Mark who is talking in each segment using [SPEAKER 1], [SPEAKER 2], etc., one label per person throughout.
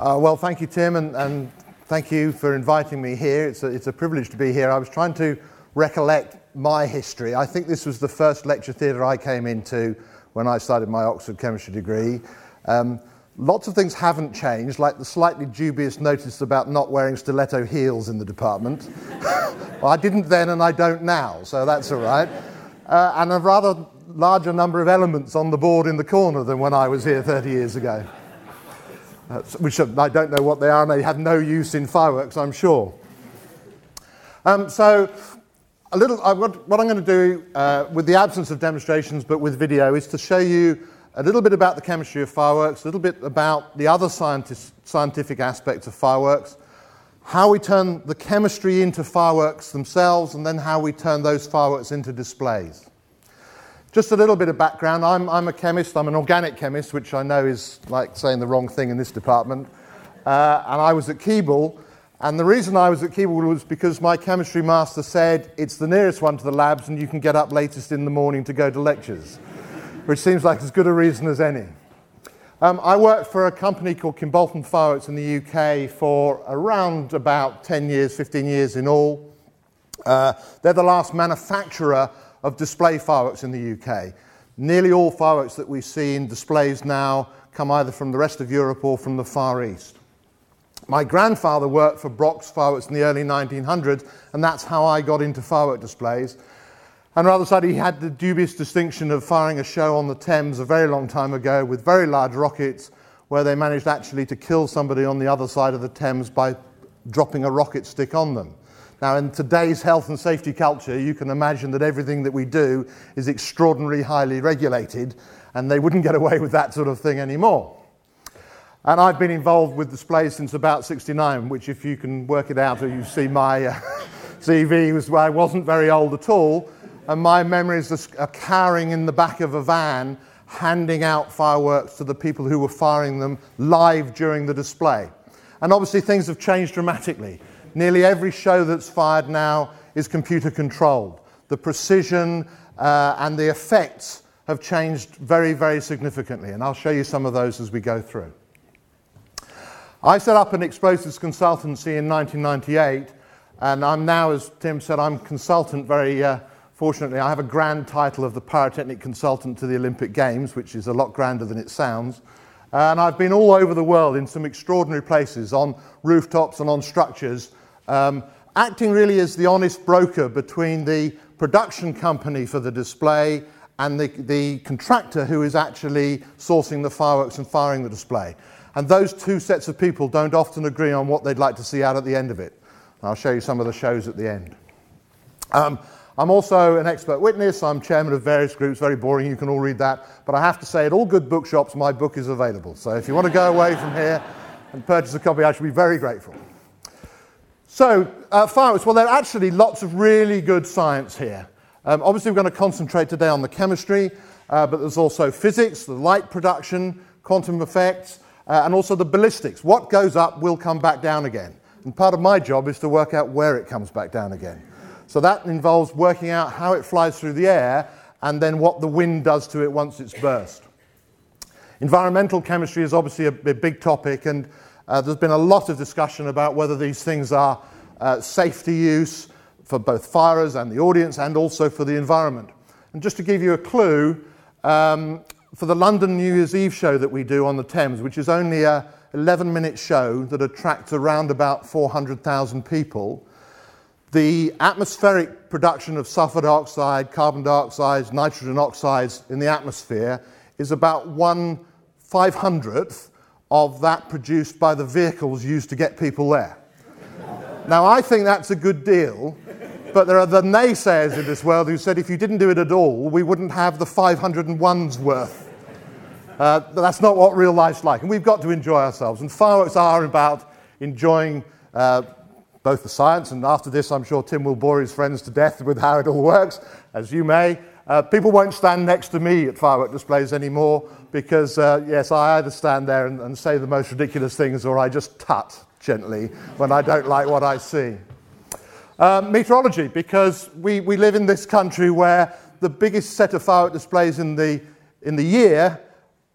[SPEAKER 1] Uh, well, thank you, Tim, and, and, thank you for inviting me here. It's a, it's a privilege to be here. I was trying to recollect my history. I think this was the first lecture theatre I came into when I started my Oxford chemistry degree. Um, lots of things haven't changed, like the slightly dubious notice about not wearing stiletto heels in the department. well, I didn't then and I don't now, so that's all right. Uh, and a rather larger number of elements on the board in the corner than when I was here 30 years ago which I don't know what they are, and they have no use in fireworks, I'm sure. Um, so, a little, uh, what, what, I'm going to do uh, with the absence of demonstrations but with video is to show you a little bit about the chemistry of fireworks, a little bit about the other scientific aspects of fireworks, how we turn the chemistry into fireworks themselves, and then how we turn those fireworks into displays. Just a little bit of background. I'm, I'm a chemist, I'm an organic chemist, which I know is like saying the wrong thing in this department. Uh, and I was at Keble. And the reason I was at Keble was because my chemistry master said it's the nearest one to the labs and you can get up latest in the morning to go to lectures, which seems like as good a reason as any. Um, I worked for a company called Kimbolton Fireworks in the UK for around about 10 years, 15 years in all. Uh, they're the last manufacturer of display fireworks in the UK. Nearly all fireworks that we see in displays now come either from the rest of Europe or from the Far East. My grandfather worked for Brock's Fireworks in the early 1900s, and that's how I got into firework displays. And rather sadly, he had the dubious distinction of firing a show on the Thames a very long time ago with very large rockets, where they managed actually to kill somebody on the other side of the Thames by dropping a rocket stick on them. Now, in today's health and safety culture, you can imagine that everything that we do is extraordinarily highly regulated, and they wouldn't get away with that sort of thing anymore. And I've been involved with displays since about 69, which, if you can work it out or you see my uh, CV, was where I wasn't very old at all. And my memories are cowering in the back of a van, handing out fireworks to the people who were firing them live during the display. And obviously, things have changed dramatically. Nearly every show that's fired now is computer controlled. The precision uh, and the effects have changed very, very significantly, and I'll show you some of those as we go through. I set up an explosives consultancy in 1998, and I'm now, as Tim said, I'm consultant very uh, fortunately. I have a grand title of the pyrotechnic consultant to the Olympic Games, which is a lot grander than it sounds. And I've been all over the world in some extraordinary places, on rooftops and on structures, um, acting really as the honest broker between the production company for the display and the, the contractor who is actually sourcing the fireworks and firing the display. And those two sets of people don't often agree on what they'd like to see out at the end of it. I'll show you some of the shows at the end. Um, I'm also an expert witness. I'm chairman of various groups. Very boring. You can all read that. But I have to say, at all good bookshops, my book is available. So if you want to go away from here and purchase a copy, I should be very grateful. So, uh, fireworks, well, there are actually lots of really good science here. Um, obviously, we're going to concentrate today on the chemistry, uh, but there's also physics, the light production, quantum effects, uh, and also the ballistics. What goes up will come back down again. And part of my job is to work out where it comes back down again. So that involves working out how it flies through the air and then what the wind does to it once it's burst. Environmental chemistry is obviously a, a big topic, and uh, there's been a lot of discussion about whether these things are uh, safe to use for both firers and the audience and also for the environment. And just to give you a clue, um, for the London New Year's Eve show that we do on the Thames, which is only a 11 minute show that attracts around about 400,000 people, the atmospheric production of sulfur dioxide, carbon dioxide, nitrogen oxides in the atmosphere is about one five hundredth of that produced by the vehicles used to get people there. now, I think that's a good deal, but there are the naysayers in this world who said if you didn't do it at all, we wouldn't have the 501's worth. Uh, but that's not what real life's like, and we've got to enjoy ourselves. And fireworks are about enjoying uh, both the science, and after this, I'm sure Tim will bore his friends to death with how it all works, as you may. Uh, people won't stand next to me at firework displays anymore because, uh, yes, I either stand there and, and, say the most ridiculous things or I just tut gently when I don't like what I see. Uh, meteorology, because we, we live in this country where the biggest set of firework displays in the, in the year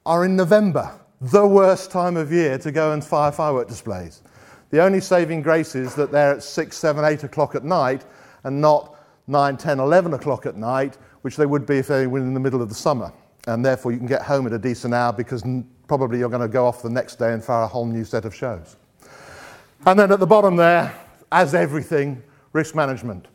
[SPEAKER 1] are in November. the worst time of year to go and fire firework displays. The only saving grace is that they're at 6, 7, 8 o'clock at night and not 9, 10, 11 o'clock at night, which they would be if they were in the middle of the summer. And therefore, you can get home at a decent hour because probably you're going to go off the next day and fire a whole new set of shows. And then at the bottom there, as everything, risk management.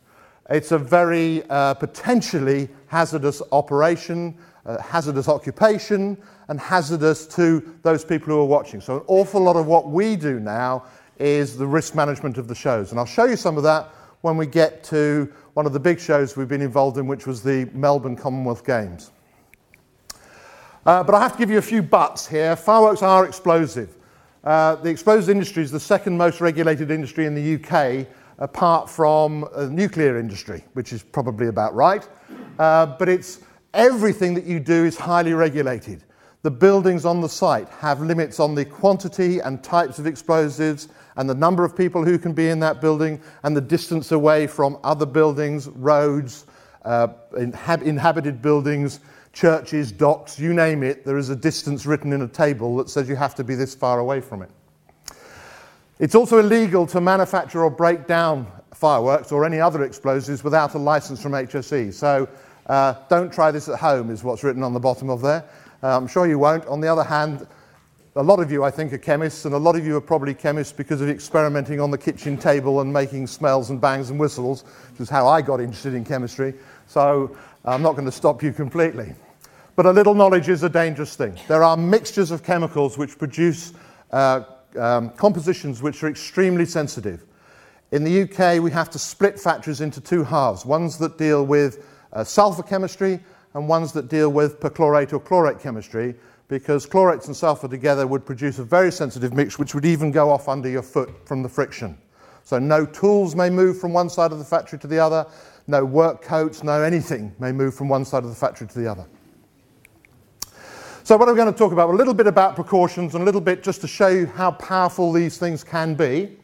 [SPEAKER 1] It's a very uh, potentially hazardous operation, uh, hazardous occupation, and hazardous to those people who are watching. So, an awful lot of what we do now is the risk management of the shows. And I'll show you some of that when we get to one of the big shows we've been involved in, which was the Melbourne Commonwealth Games. Uh, but I have to give you a few buts here. Fireworks are explosive. Uh, the explosive industry is the second most regulated industry in the UK, apart from the nuclear industry, which is probably about right. Uh, but it's everything that you do is highly regulated. The buildings on the site have limits on the quantity and types of explosives and the number of people who can be in that building and the distance away from other buildings, roads, uh, inhab- inhabited buildings, churches, docks, you name it. There is a distance written in a table that says you have to be this far away from it. It's also illegal to manufacture or break down fireworks or any other explosives without a license from HSE. So uh, don't try this at home, is what's written on the bottom of there. Uh, I'm sure you won't. On the other hand, a lot of you, I think, are chemists, and a lot of you are probably chemists because of experimenting on the kitchen table and making smells and bangs and whistles, which is how I got interested in chemistry. So I'm not going to stop you completely. But a little knowledge is a dangerous thing. There are mixtures of chemicals which produce uh, um, compositions which are extremely sensitive. In the UK, we have to split factories into two halves ones that deal with uh, sulfur chemistry and ones that deal with perchlorate or chlorate chemistry, because chlorates and sulfur together would produce a very sensitive mix which would even go off under your foot from the friction. So, no tools may move from one side of the factory to the other, no work coats, no anything may move from one side of the factory to the other. So, what I'm going to talk about a little bit about precautions and a little bit just to show you how powerful these things can be.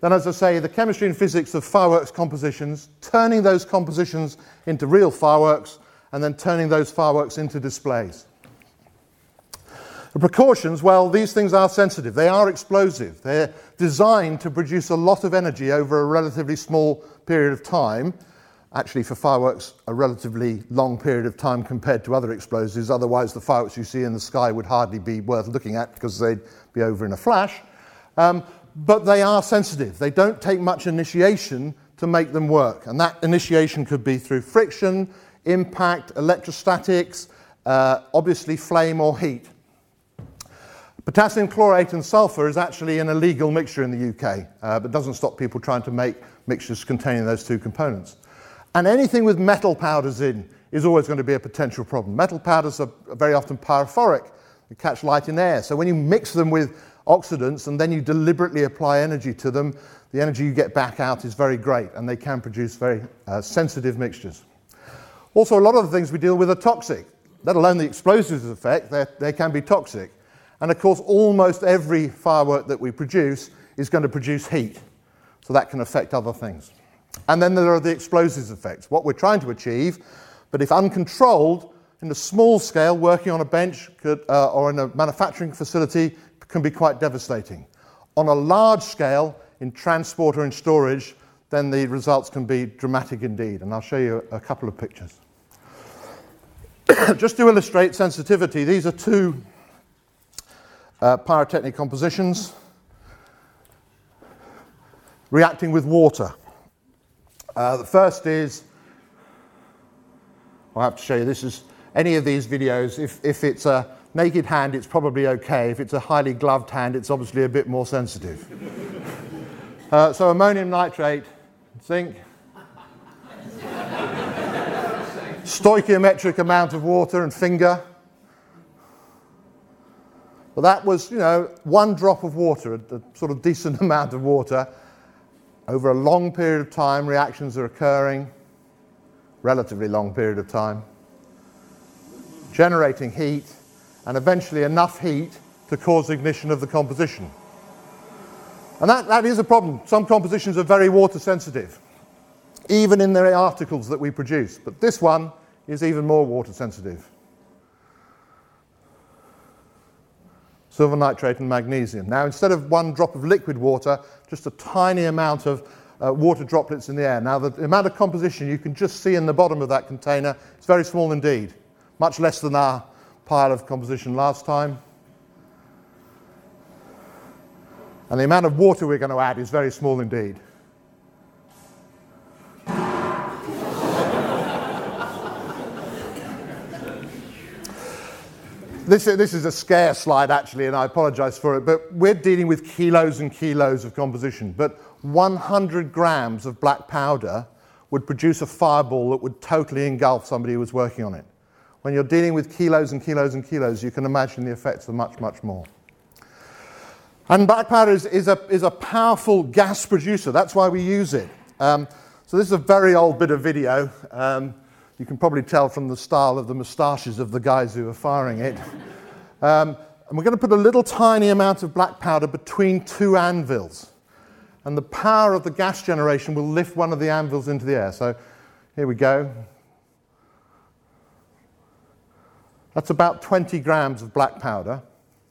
[SPEAKER 1] Then, as I say, the chemistry and physics of fireworks compositions, turning those compositions into real fireworks, and then turning those fireworks into displays. The precautions, well, these things are sensitive. They are explosive. They're designed to produce a lot of energy over a relatively small period of time. Actually, for fireworks, a relatively long period of time compared to other explosives. Otherwise, the fireworks you see in the sky would hardly be worth looking at because they'd be over in a flash. Um, but they are sensitive. They don't take much initiation to make them work. And that initiation could be through friction, impact, electrostatics, uh, obviously flame or heat. Potassium chlorate and sulfur is actually an illegal mixture in the UK, uh, but doesn't stop people trying to make mixtures containing those two components. And anything with metal powders in is always going to be a potential problem. Metal powders are very often pyrophoric, they catch light in air. So when you mix them with oxidants and then you deliberately apply energy to them, the energy you get back out is very great and they can produce very uh, sensitive mixtures. Also, a lot of the things we deal with are toxic, let alone the explosives effect, they can be toxic. And of course, almost every firework that we produce is going to produce heat, so that can affect other things. And then there are the explosives effects, what we're trying to achieve, but if uncontrolled, in a small scale, working on a bench could, uh, or in a manufacturing facility can be quite devastating. On a large scale, in transport or in storage, then the results can be dramatic indeed. And I'll show you a couple of pictures. Just to illustrate sensitivity, these are two uh, pyrotechnic compositions reacting with water. Uh, the first is, I'll have to show you, this is any of these videos. If, if it's a naked hand, it's probably okay. If it's a highly gloved hand, it's obviously a bit more sensitive. uh, so ammonium nitrate, zinc, stoichiometric amount of water and finger. But that was, you know, one drop of water, a, a, sort of decent amount of water. Over a long period of time, reactions are occurring, relatively long period of time, generating heat, and eventually enough heat to cause ignition of the composition. And that, that is a problem. Some compositions are very water sensitive even in the articles that we produce. But this one is even more water sensitive. Silver nitrate and magnesium. Now, instead of one drop of liquid water, just a tiny amount of uh, water droplets in the air. Now, the amount of composition you can just see in the bottom of that container is very small indeed, much less than our pile of composition last time. And the amount of water we're going to add is very small indeed. This, this is a scare slide, actually, and I apologize for it, but we're dealing with kilos and kilos of composition. But 100 grams of black powder would produce a fireball that would totally engulf somebody who was working on it. When you're dealing with kilos and kilos and kilos, you can imagine the effects are much, much more. And black powder is, is, a, is a powerful gas producer. That's why we use it. Um, so this is a very old bit of video. Um, you can probably tell from the style of the moustaches of the guys who are firing it. Um, and we're going to put a little tiny amount of black powder between two anvils. And the power of the gas generation will lift one of the anvils into the air. So here we go. That's about 20 grams of black powder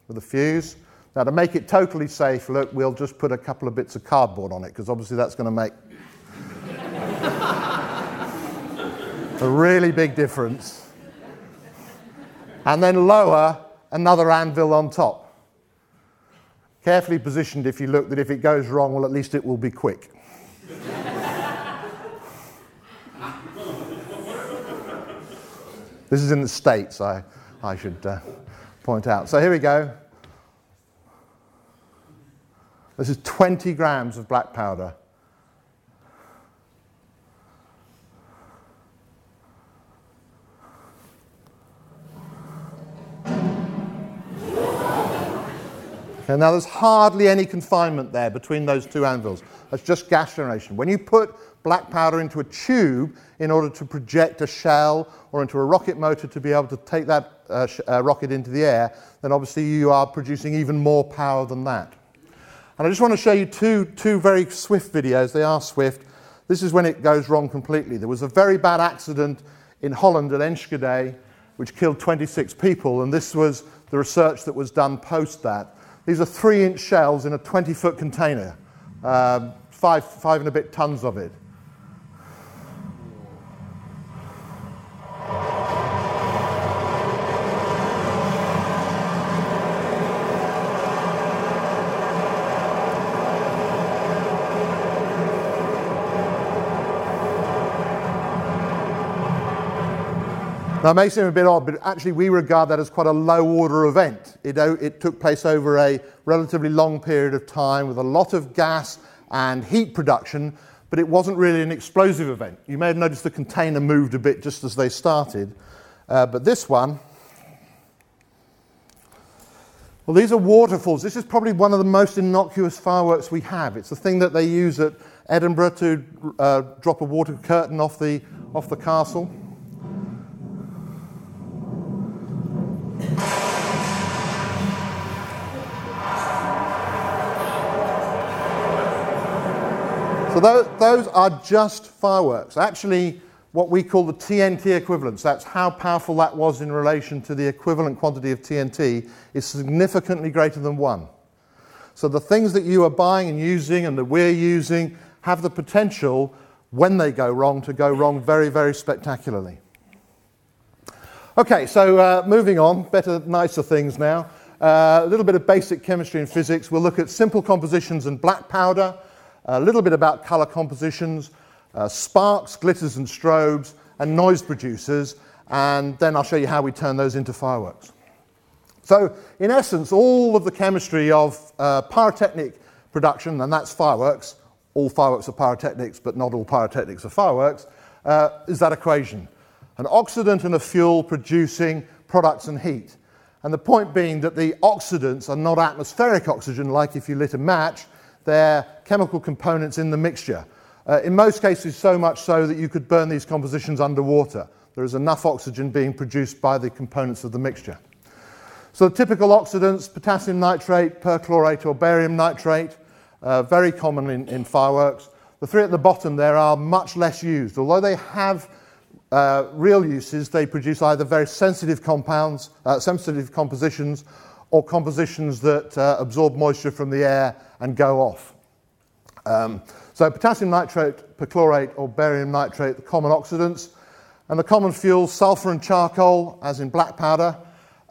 [SPEAKER 1] with a fuse. Now, to make it totally safe, look, we'll just put a couple of bits of cardboard on it because obviously that's going to make a really big difference. And then lower another anvil on top. Carefully positioned if you look that if it goes wrong, well, at least it will be quick. this is in the States, I, I should uh, point out. So here we go. This is 20 grams of black powder. Okay, now there's hardly any confinement there between those two anvils. That's just gas generation. When you put black powder into a tube in order to project a shell or into a rocket motor to be able to take that uh, sh- uh, rocket into the air, then obviously you are producing even more power than that. And I just want to show you two, two very swift videos. They are swift. This is when it goes wrong completely. There was a very bad accident in Holland at Enschede which killed 26 people, and this was the research that was done post that. These are three inch shells in a 20 foot container, um, five, five and a bit tons of it. Now, it may seem a bit odd, but actually, we regard that as quite a low order event. It, it, took place over a relatively long period of time with a lot of gas and heat production, but it wasn't really an explosive event. You may have noticed the container moved a bit just as they started, uh, but this one, well, these are waterfalls. This is probably one of the most innocuous fireworks we have. It's the thing that they use at Edinburgh to uh, drop a water curtain off the, off the castle. So those, those are just fireworks. Actually, what we call the TNT equivalence, that's how powerful that was in relation to the equivalent quantity of TNT, is significantly greater than one. So the things that you are buying and using and that we're using have the potential, when they go wrong, to go wrong very, very spectacularly. Okay, so uh, moving on, better, nicer things now. Uh, a little bit of basic chemistry and physics. We'll look at simple compositions and black powder a little bit about color compositions, uh, sparks, glitters, and strobes, and noise producers, and then I'll show you how we turn those into fireworks. So, in essence, all of the chemistry of uh, pyrotechnic production, and that's fireworks, all fireworks are pyrotechnics, but not all pyrotechnics are fireworks, uh, is that equation. An oxidant and a fuel producing products and heat. And the point being that the oxidants are not atmospheric oxygen, like if you lit a match, they're chemical components in the mixture. Uh, in most cases, so much so that you could burn these compositions underwater. There is enough oxygen being produced by the components of the mixture. So, the typical oxidants potassium nitrate, perchlorate, or barium nitrate, uh, very common in, in, fireworks. The three at the bottom there are much less used. Although they have uh, real uses, they produce either very sensitive compounds, uh, sensitive compositions, or compositions that uh, absorb moisture from the air and go off. Um, so potassium nitrate, perchlorate, or barium nitrate, the common oxidants, and the common fuels, sulfur and charcoal, as in black powder,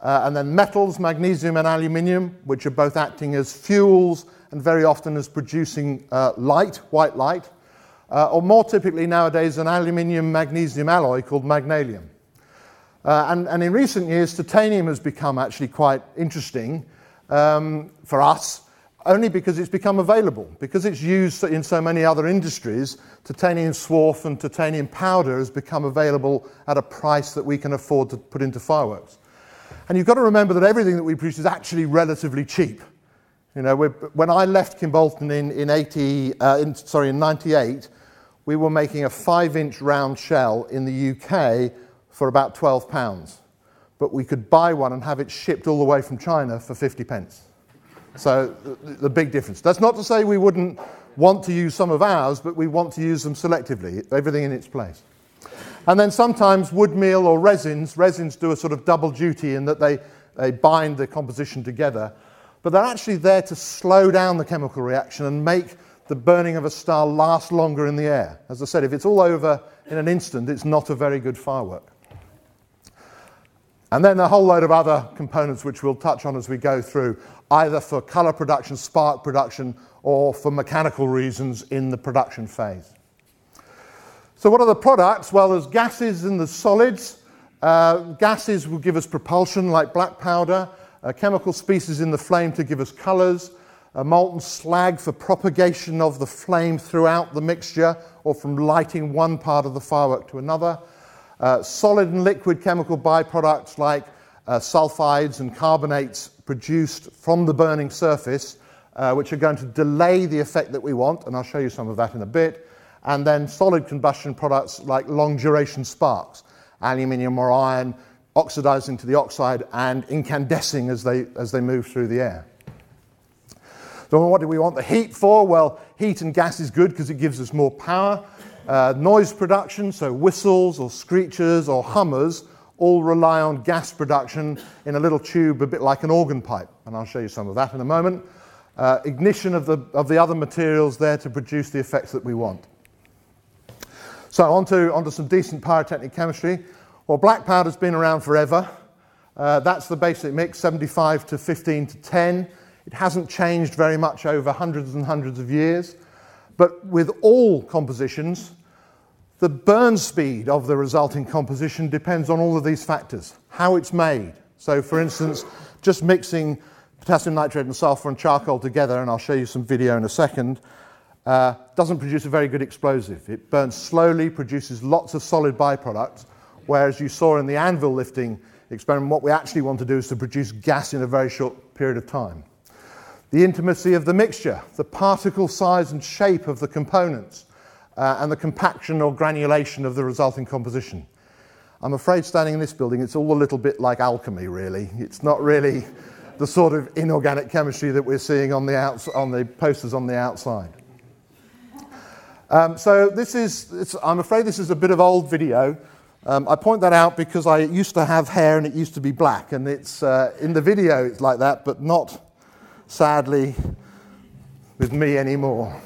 [SPEAKER 1] uh, and then metals, magnesium and aluminium, which are both acting as fuels and very often as producing uh, light, white light, uh, or more typically nowadays an aluminium magnesium alloy called magnalium. Uh, and, and, in recent years, titanium has become actually quite interesting um, for us, only because it's become available. Because it's used in so many other industries, titanium swarf and titanium powder has become available at a price that we can afford to put into fireworks. And you've got to remember that everything that we produce is actually relatively cheap. You know, when I left Kimbolton in, in 80, uh, in, sorry, in 98, we were making a five-inch round shell in the UK for about 12 pounds. But we could buy one and have it shipped all the way from China for 50 pence. So the, the big difference. That's not to say we wouldn't want to use some of ours, but we want to use them selectively, everything in its place. And then sometimes wood meal or resins, resins do a sort of double duty in that they, they bind the composition together, but they're actually there to slow down the chemical reaction and make the burning of a star lasts longer in the air. As I said, if it's all over in an instant, it's not a very good firework. And then a whole load of other components which we'll touch on as we go through, either for colour production, spark production, or for mechanical reasons in the production phase. So, what are the products? Well, there's gases and there's solids. Uh, gases will give us propulsion, like black powder, a chemical species in the flame to give us colours, a molten slag for propagation of the flame throughout the mixture or from lighting one part of the firework to another. Uh, solid and liquid chemical byproducts like uh, sulfides and carbonates produced from the burning surface, uh, which are going to delay the effect that we want, and I'll show you some of that in a bit. And then solid combustion products like long duration sparks, aluminium or iron, oxidizing to the oxide and incandescing as they, as they move through the air. So, what do we want the heat for? Well, heat and gas is good because it gives us more power. Uh, noise production, so whistles or screeches or hummers, all rely on gas production in a little tube, a bit like an organ pipe. And I'll show you some of that in a moment. Uh, ignition of the, of the other materials there to produce the effects that we want. So, on to, on to some decent pyrotechnic chemistry. Well, black powder's been around forever. Uh, that's the basic mix 75 to 15 to 10. It hasn't changed very much over hundreds and hundreds of years. But with all compositions, the burn speed of the resulting composition depends on all of these factors. How it's made. So, for instance, just mixing potassium nitrate and sulfur and charcoal together, and I'll show you some video in a second, uh, doesn't produce a very good explosive. It burns slowly, produces lots of solid byproducts, whereas you saw in the anvil lifting experiment, what we actually want to do is to produce gas in a very short period of time the intimacy of the mixture, the particle size and shape of the components, uh, and the compaction or granulation of the resulting composition. I'm afraid standing in this building, it's all a little bit like alchemy, really. It's not really the sort of inorganic chemistry that we're seeing on the, outs- on the posters on the outside. Um, so this is, I'm afraid this is a bit of old video. Um, I point that out because I used to have hair and it used to be black, and it's uh, in the video it's like that, but not sadly, with me anymore.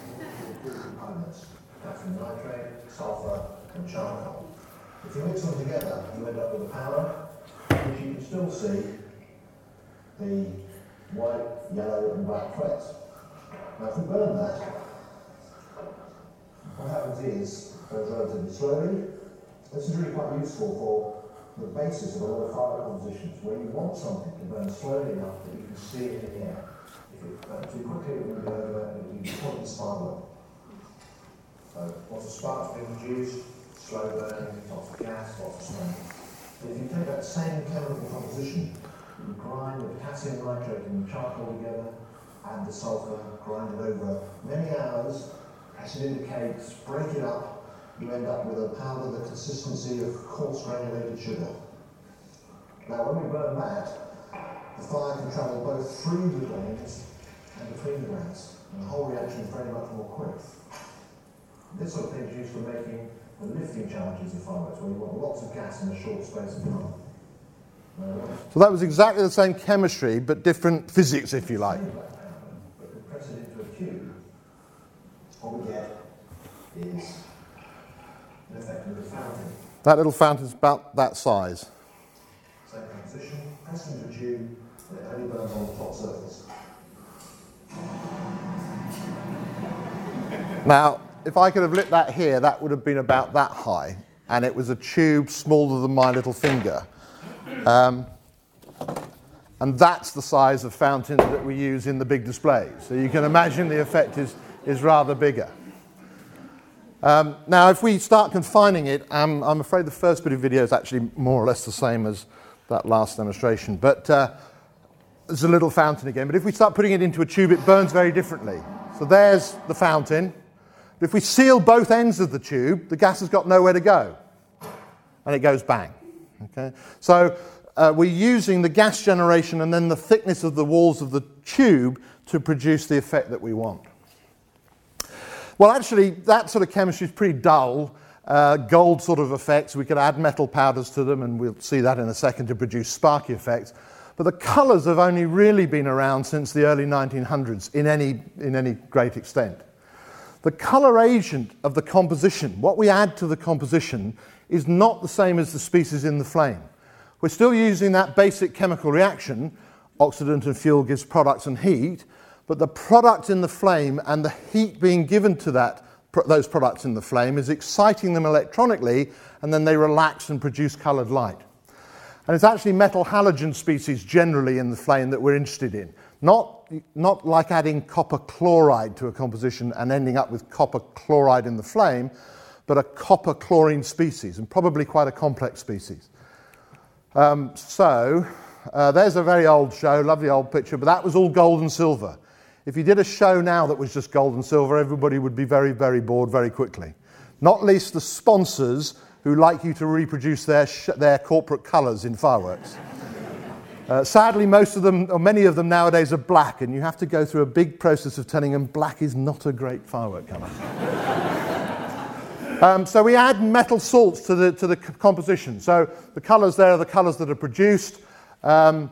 [SPEAKER 2] If you mix them together, you end up with a powder, which you can still see the white, yellow, and black threads. Now, if we burn that, what happens is, it goes relatively slowly. This is really quite useful for the basis of a lot of fire compositions, where you want something to burn slowly enough that you can see it in the air uh, too quickly, it you point the spark work. So once the spark's been produced, slow burning, lots of gas, lots of smoke. But if you take that same chemical composition, you grind the potassium nitrate and the charcoal together, add the sulfur, grind it over many hours, acid indicates, break it up, you end up with a powder the consistency of coarse granulated sugar. Now when we burn that, the fire can travel both through the grains between the grains, and the whole reaction is very much more quick. This sort of thing is used for making the lifting charges of fireworks, where you want lots of gas in a short space of time.
[SPEAKER 1] So that was exactly the same chemistry, but different physics, if you like.
[SPEAKER 2] But we press it into a cube, what we get is an effect of a fountain.
[SPEAKER 1] That little fountain's about that size.
[SPEAKER 2] Same composition, press into a tube, and it only burns on the top surface.
[SPEAKER 1] Now, if I could have lit that here, that would have been about that high, and it was a tube smaller than my little finger. Um, and that's the size of fountain that we use in the big displays. So you can imagine the effect is, is rather bigger. Um, now, if we start confining it, um, I'm afraid the first bit of video is actually more or less the same as that last demonstration. But uh, there's a little fountain again. But if we start putting it into a tube, it burns very differently. So there's the fountain. If we seal both ends of the tube, the gas has got nowhere to go. And it goes bang. Okay? So uh, we're using the gas generation and then the thickness of the walls of the tube to produce the effect that we want. Well, actually, that sort of chemistry is pretty dull. Uh, gold sort of effects, we could add metal powders to them, and we'll see that in a second to produce sparky effects. But the colours have only really been around since the early 1900s in any, in any great extent. The colour agent of the composition, what we add to the composition, is not the same as the species in the flame. We're still using that basic chemical reaction, oxidant and fuel gives products and heat, but the product in the flame and the heat being given to that, those products in the flame is exciting them electronically, and then they relax and produce coloured light. And it's actually metal halogen species generally in the flame that we're interested in. Not, not like adding copper chloride to a composition and ending up with copper chloride in the flame, but a copper chlorine species, and probably quite a complex species. Um, so, uh, there's a very old show, lovely old picture, but that was all gold and silver. If you did a show now that was just gold and silver, everybody would be very, very bored very quickly. Not least the sponsors who like you to reproduce their, sh- their corporate colours in fireworks. Uh, sadly, most of them, or many of them nowadays, are black, and you have to go through a big process of telling them black is not a great firework colour. um, so we add metal salts to the, to the composition. So the colours there are the colours that are produced. Um,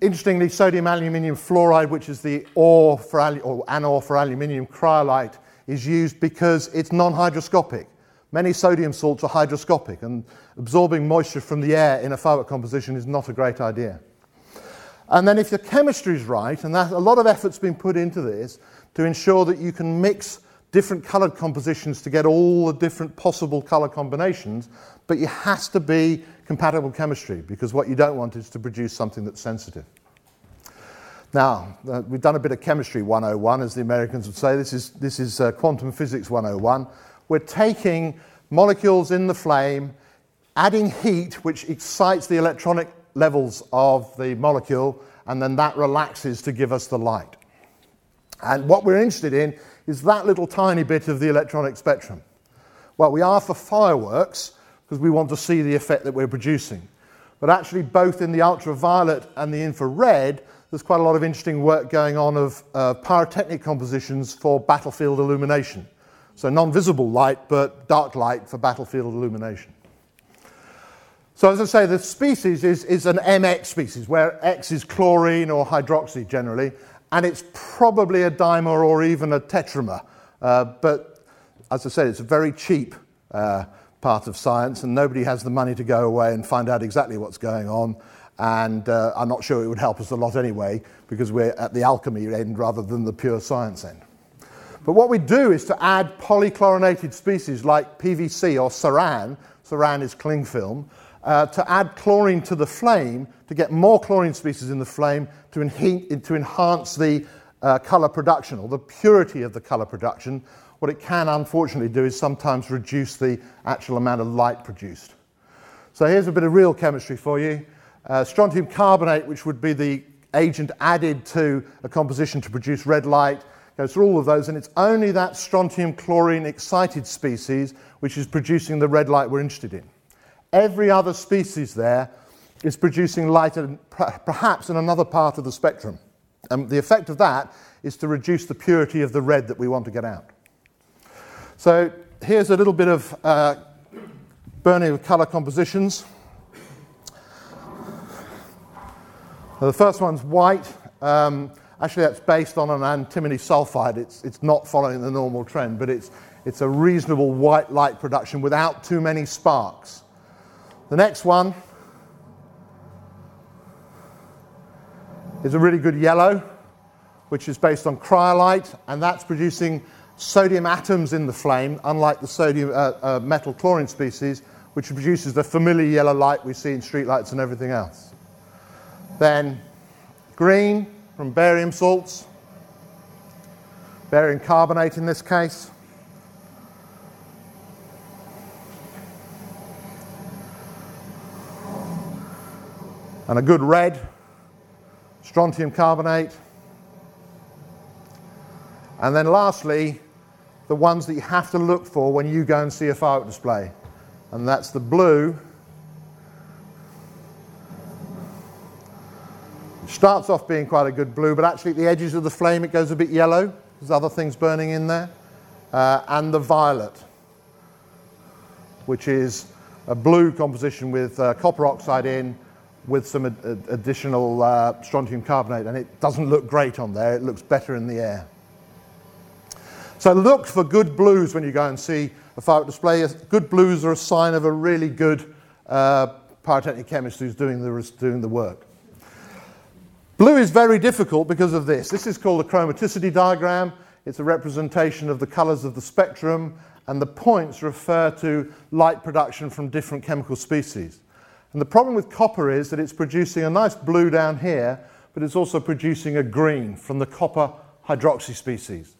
[SPEAKER 1] Interestingly, sodium aluminium fluoride, which is the ore for or anode for aluminium cryolite, is used because it's non-hydroscopic. Many sodium salts are hydroscopic, and absorbing moisture from the air in a firework composition is not a great idea. And then, if the chemistry is right, and that, a lot of effort's been put into this to ensure that you can mix different coloured compositions to get all the different possible colour combinations, but it has to be compatible chemistry because what you don't want is to produce something that's sensitive. Now, uh, we've done a bit of chemistry 101, as the Americans would say. This is, this is uh, quantum physics 101. We're taking molecules in the flame, adding heat, which excites the electronic levels of the molecule, and then that relaxes to give us the light. And what we're interested in is that little tiny bit of the electronic spectrum. Well, we are for fireworks because we want to see the effect that we're producing. But actually, both in the ultraviolet and the infrared, there's quite a lot of interesting work going on of uh, pyrotechnic compositions for battlefield illumination. So, non visible light, but dark light for battlefield illumination. So, as I say, the species is, is an MX species, where X is chlorine or hydroxy generally, and it's probably a dimer or even a tetramer. Uh, but as I said, it's a very cheap uh, part of science, and nobody has the money to go away and find out exactly what's going on. And uh, I'm not sure it would help us a lot anyway, because we're at the alchemy end rather than the pure science end. But what we do is to add polychlorinated species like PVC or saran, saran is cling film, uh, to add chlorine to the flame, to get more chlorine species in the flame, to, to enhance the uh, colour production or the purity of the colour production. What it can unfortunately do is sometimes reduce the actual amount of light produced. So here's a bit of real chemistry for you. Uh, strontium carbonate, which would be the agent added to a composition to produce red light, goes through all of those, and it's only that strontium chlorine excited species which is producing the red light we're interested in. Every other species there is producing light perhaps in another part of the spectrum. And the effect of that is to reduce the purity of the red that we want to get out. So here's a little bit of uh, burning of colour compositions. the first one's white. Um, actually, that's based on an antimony sulfide. It's, it's not following the normal trend, but it's, it's a reasonable white light production without too many sparks. The next one is a really good yellow, which is based on cryolite, and that's producing sodium atoms in the flame, unlike the sodium uh, uh, metal chlorine species, which produces the familiar yellow light we see in streetlights and everything else. Then green from barium salts, barium carbonate in this case. And a good red, strontium carbonate. And then lastly, the ones that you have to look for when you go and see a firework display. And that's the blue. Starts off being quite a good blue, but actually at the edges of the flame it goes a bit yellow. There's other things burning in there. Uh, and the violet, which is a blue composition with uh, copper oxide in with some ad- additional uh, strontium carbonate. And it doesn't look great on there, it looks better in the air. So look for good blues when you go and see a firework display. Good blues are a sign of a really good uh, pyrotechnic chemist who's doing the, doing the work. Blue is very difficult because of this. This is called a chromaticity diagram. It's a representation of the colors of the spectrum, and the points refer to light production from different chemical species. And the problem with copper is that it's producing a nice blue down here, but it's also producing a green from the copper hydroxy species.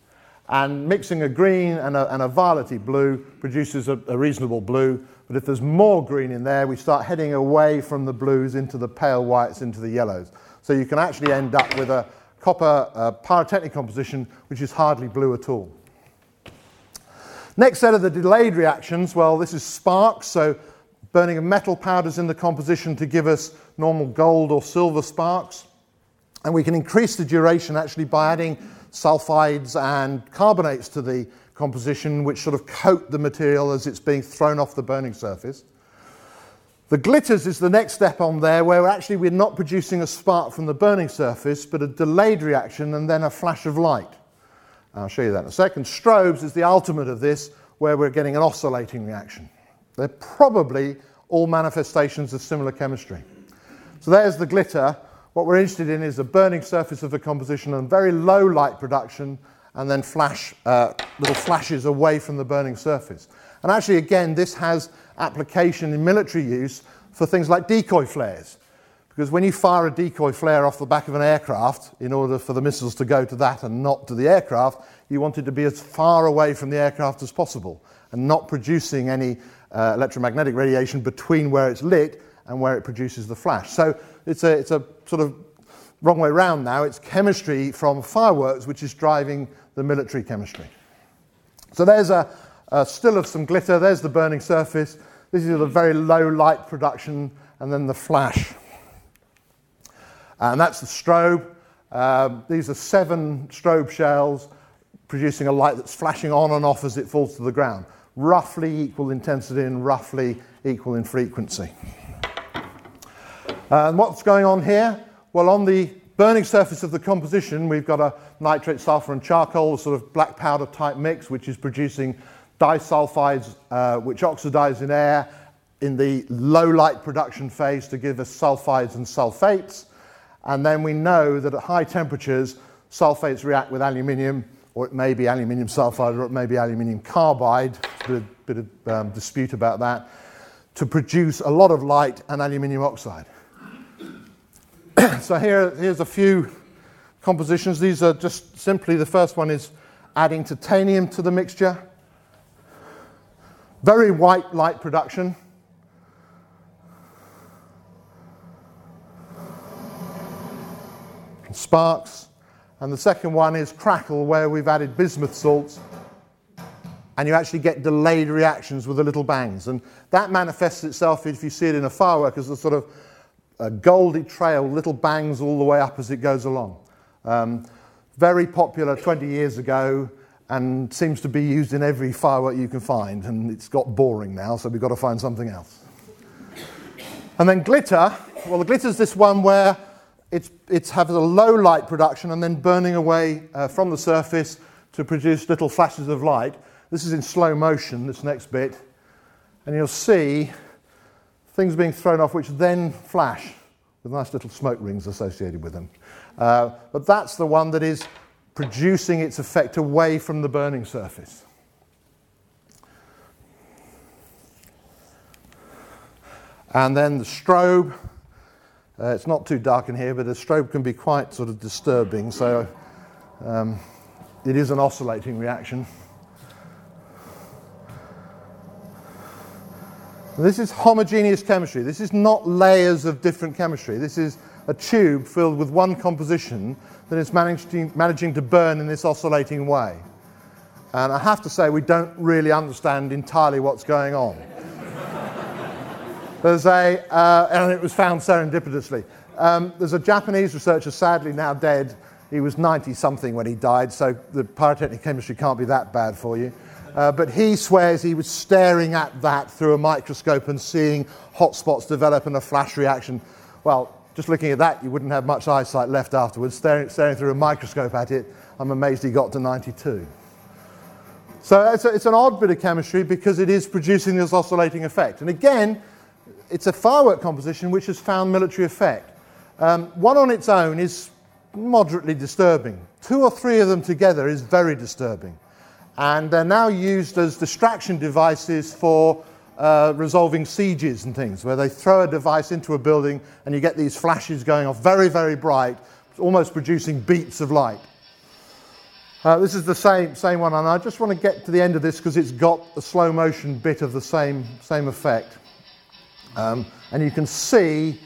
[SPEAKER 1] And mixing a green and a, and a violety blue produces a, a, reasonable blue. But if there's more green in there, we start heading away from the blues into the pale whites, into the yellows. So you can actually end up with a copper uh, pyrotechnic composition which is hardly blue at all. Next set of the delayed reactions, well, this is sparks. So burning of metal powders in the composition to give us normal gold or silver sparks. And we can increase the duration actually by adding sulfides and carbonates to the composition, which sort of coat the material as it's being thrown off the burning surface. The glitters is the next step on there, where actually we're not producing a spark from the burning surface, but a delayed reaction and then a flash of light. I'll show you that in a second. Strobes is the ultimate of this, where we're getting an oscillating reaction. They're probably all manifestations of similar chemistry. So there's the glitter. What we're interested in is the burning surface of the composition and very low light production, and then flash, uh, little flashes away from the burning surface. And actually, again, this has application in military use for things like decoy flares. Because when you fire a decoy flare off the back of an aircraft, in order for the missiles to go to that and not to the aircraft, you want it to be as far away from the aircraft as possible and not producing any uh, electromagnetic radiation between where it's lit and where it produces the flash. So it's a, it's a sort of wrong way around now. It's chemistry from fireworks which is driving the military chemistry. So there's a, a still of some glitter. There's the burning surface. This is a very low light production, and then the flash. And that's the strobe. Um, these are seven strobe shells producing a light that's flashing on and off as it falls to the ground. Roughly equal intensity and roughly equal in frequency. Uh, and what's going on here? Well, on the burning surface of the composition, we've got a nitrate, sulfur, and charcoal, a sort of black powder type mix, which is producing disulfides, uh, which oxidize in air in the low light production phase to give us sulfides and sulfates. And then we know that at high temperatures, sulfates react with aluminium, or it may be aluminium sulfide, or it may be aluminium carbide. a bit, bit of um, dispute about that, to produce a lot of light and aluminium oxide. so here, here's a few compositions. These are just simply the first one is adding titanium to the mixture. Very white light production. Sparks. And the second one is crackle, where we've added bismuth salts. And you actually get delayed reactions with the little bangs. And that manifests itself, if you see it in a firework, as a sort of a goldy trail, little bangs all the way up as it goes along. Um, very popular 20 years ago and seems to be used in every firework you can find. And it's got boring now, so we've got to find something else. And then glitter. Well, the glitter is this one where it's, it's having a low light production and then burning away uh, from the surface to produce little flashes of light. This is in slow motion, this next bit. And you'll see things being thrown off which then flash with nice little smoke rings associated with them. Uh, but that's the one that is producing its effect away from the burning surface. And then the strobe. Uh, it's not too dark in here, but the strobe can be quite sort of disturbing. So um, it is an oscillating reaction. This is homogeneous chemistry. This is not layers of different chemistry. This is a tube filled with one composition that is managing, managing to burn in this oscillating way. And I have to say, we don't really understand entirely what's going on. there's a, uh, and it was found serendipitously. Um, there's a Japanese researcher, sadly now dead. He was 90 something when he died, so the pyrotechnic chemistry can't be that bad for you. Uh, but he swears he was staring at that through a microscope and seeing hot spots develop in a flash reaction. Well, just looking at that, you wouldn't have much eyesight left afterwards. Staring, staring through a microscope at it, I'm amazed he got to 92. So it's, a, it's an odd bit of chemistry because it is producing this oscillating effect. And again, it's a firework composition which has found military effect. Um, one on its own is moderately disturbing. Two or three of them together is very disturbing and they're now used as distraction devices for uh, resolving sieges and things, where they throw a device into a building and you get these flashes going off very, very bright, almost producing beats of light. Uh, this is the same, same one, and I just want to get to the end of this because it's got a slow motion bit of the same, same effect. Um, and you can see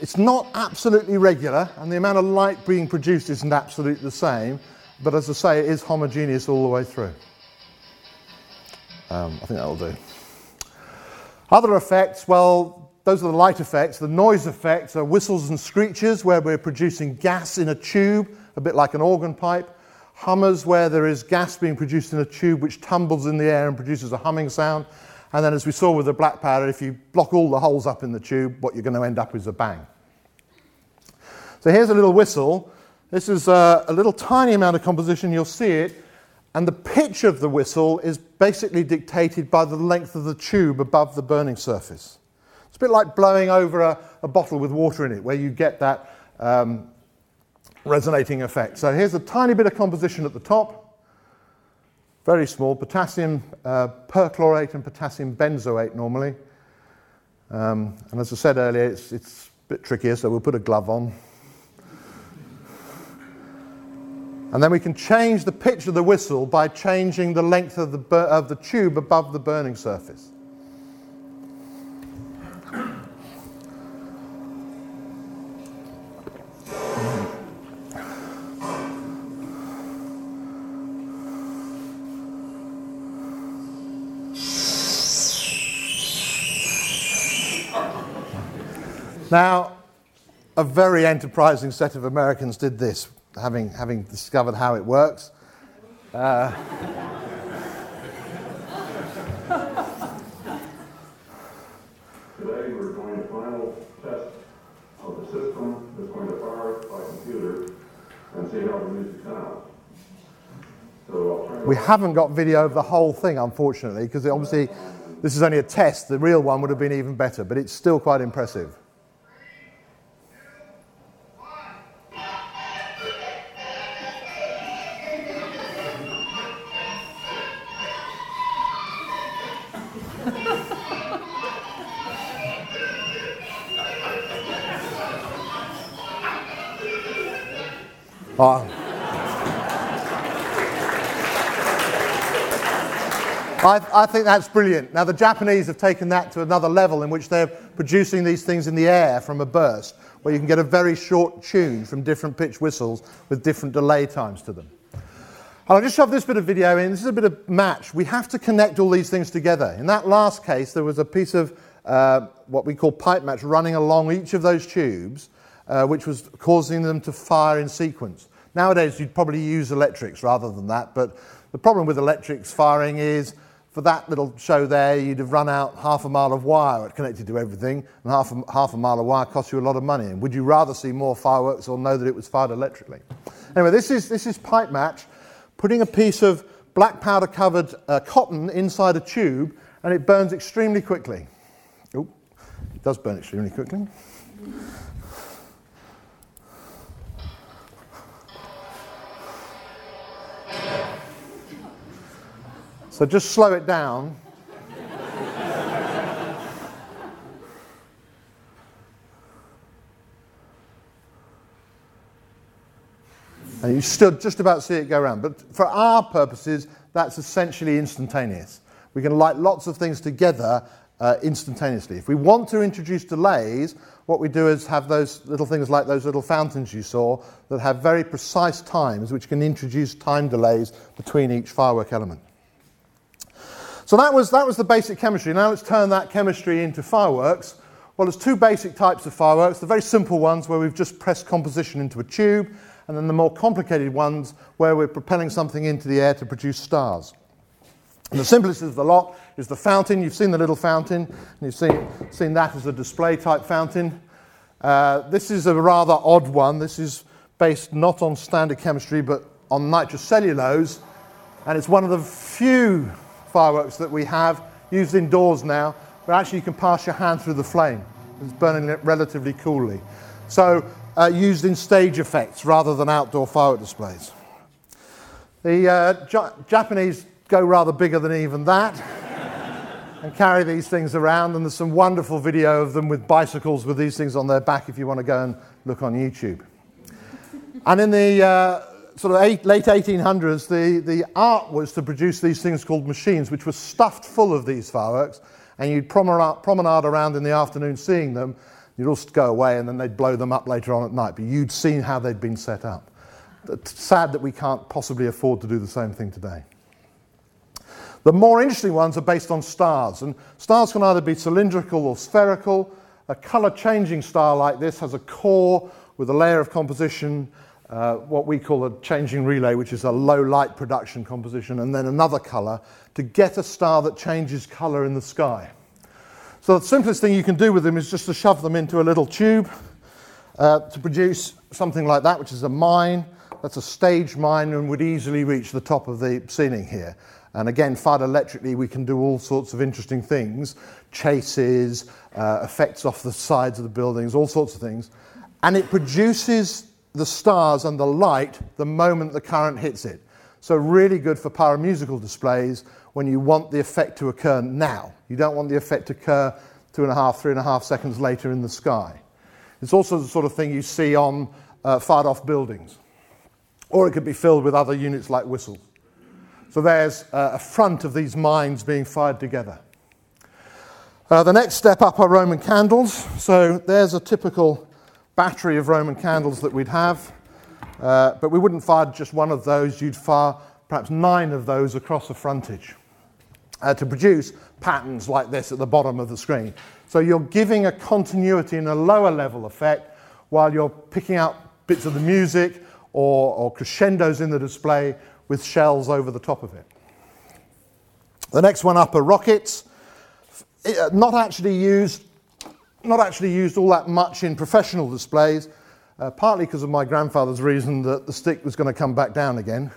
[SPEAKER 1] it's not absolutely regular, and the amount of light being produced isn't absolutely the same. But as I say, it is homogeneous all the way through. Um, I think that'll do. Other effects, well, those are the light effects. The noise effects are whistles and screeches, where we're producing gas in a tube, a bit like an organ pipe. Hummers, where there is gas being produced in a tube which tumbles in the air and produces a humming sound. And then, as we saw with the black powder, if you block all the holes up in the tube, what you're going to end up is a bang. So here's a little whistle this is a, a little tiny amount of composition, you'll see it, and the pitch of the whistle is basically dictated by the length of the tube above the burning surface. It's a bit like blowing over a, a bottle with water in it, where you get that um, resonating effect. So here's a tiny bit of composition at the top, very small, potassium uh, perchlorate and potassium benzoate normally. Um, and as I said earlier, it's, it's a bit trickier, so we'll put a glove on. And then we can change the pitch of the whistle by changing the length of the, of the tube above the burning surface. Now, a very enterprising set of Americans did this having, having discovered how it works. Uh,
[SPEAKER 3] Today we're doing a final test of the system that's going to fire by computer and see how the music sounds. So
[SPEAKER 1] we haven't got video of the whole thing, unfortunately, because obviously this is only a test. The real one would have been even better, but it's still quite impressive. I, I, think that's brilliant. Now, the Japanese have taken that to another level in which they're producing these things in the air from a burst, where you can get a very short tune from different pitch whistles with different delay times to them. I'll just shove this bit of video in. This is a bit of match. We have to connect all these things together. In that last case, there was a piece of uh, what we call pipe match running along each of those tubes, uh, which was causing them to fire in sequence. Nowadays, you'd probably use electrics rather than that, but the problem with electrics firing is for that little show there, you'd have run out half a mile of wire connected to everything, and half a, half a mile of wire costs you a lot of money. And would you rather see more fireworks or know that it was fired electrically? Anyway, this is, this is pipe match, putting a piece of black powder covered uh, cotton inside a tube, and it burns extremely quickly. Oh, it does burn extremely quickly. So just slow it down. and you still just about see it go around. But for our purposes, that's essentially instantaneous. We can light lots of things together uh, instantaneously. If we want to introduce delays, what we do is have those little things like those little fountains you saw that have very precise times which can introduce time delays between each firework element. So that was, that was the basic chemistry. Now let's turn that chemistry into fireworks. Well, there's two basic types of fireworks. The very simple ones where we've just pressed composition into a tube, and then the more complicated ones where we're propelling something into the air to produce stars. And the simplest of the lot is the fountain. You've seen the little fountain, and you've seen, seen that as a display type fountain. Uh, this is a rather odd one. This is based not on standard chemistry, but on nitrocellulose, and it's one of the few fireworks that we have used indoors now, but actually you can pass your hand through the flame. It's burning it relatively coolly. So uh, used in stage effects rather than outdoor firework displays. The uh, Japanese go rather bigger than even that and carry these things around, and there's some wonderful video of them with bicycles with these things on their back if you want to go and look on YouTube. And in the uh, sort of eight, late 1800s, the, the art was to produce these things called machines, which were stuffed full of these fireworks, and you'd promenade, promenade around in the afternoon seeing them. You'd all go away, and then they'd blow them up later on at night, but you'd seen how they'd been set up. It's sad that we can't possibly afford to do the same thing today. The more interesting ones are based on stars, and stars can either be cylindrical or spherical. A color changing star like this has a core with a layer of composition uh, what we call a changing relay, which is a low light production composition, and then another color to get a star that changes color in the sky. So the simplest thing you can do with them is just to shove them into a little tube uh, to produce something like that, which is a mine. That's a stage mine and would easily reach the top of the ceiling here. And again, fired electrically, we can do all sorts of interesting things chases, uh, effects off the sides of the buildings, all sorts of things. And it produces the stars and the light the moment the current hits it. So, really good for pyromusical displays when you want the effect to occur now. You don't want the effect to occur two and a half, three and a half seconds later in the sky. It's also the sort of thing you see on uh, fired off buildings. Or it could be filled with other units like whistles. So, there's uh, a front of these mines being fired together. Uh, the next step up are Roman candles. So, there's a typical battery of Roman candles that we'd have. Uh, but we wouldn't fire just one of those, you'd fire perhaps nine of those across the frontage uh, to produce patterns like this at the bottom of the screen. So you're giving a continuity in a lower level effect while you're picking out bits of the music or, or crescendos in the display with shells over the top of it. The next one up are rockets. Uh, not actually used not actually used all that much in professional displays, uh, partly because of my grandfather's reason that the stick was going to come back down again,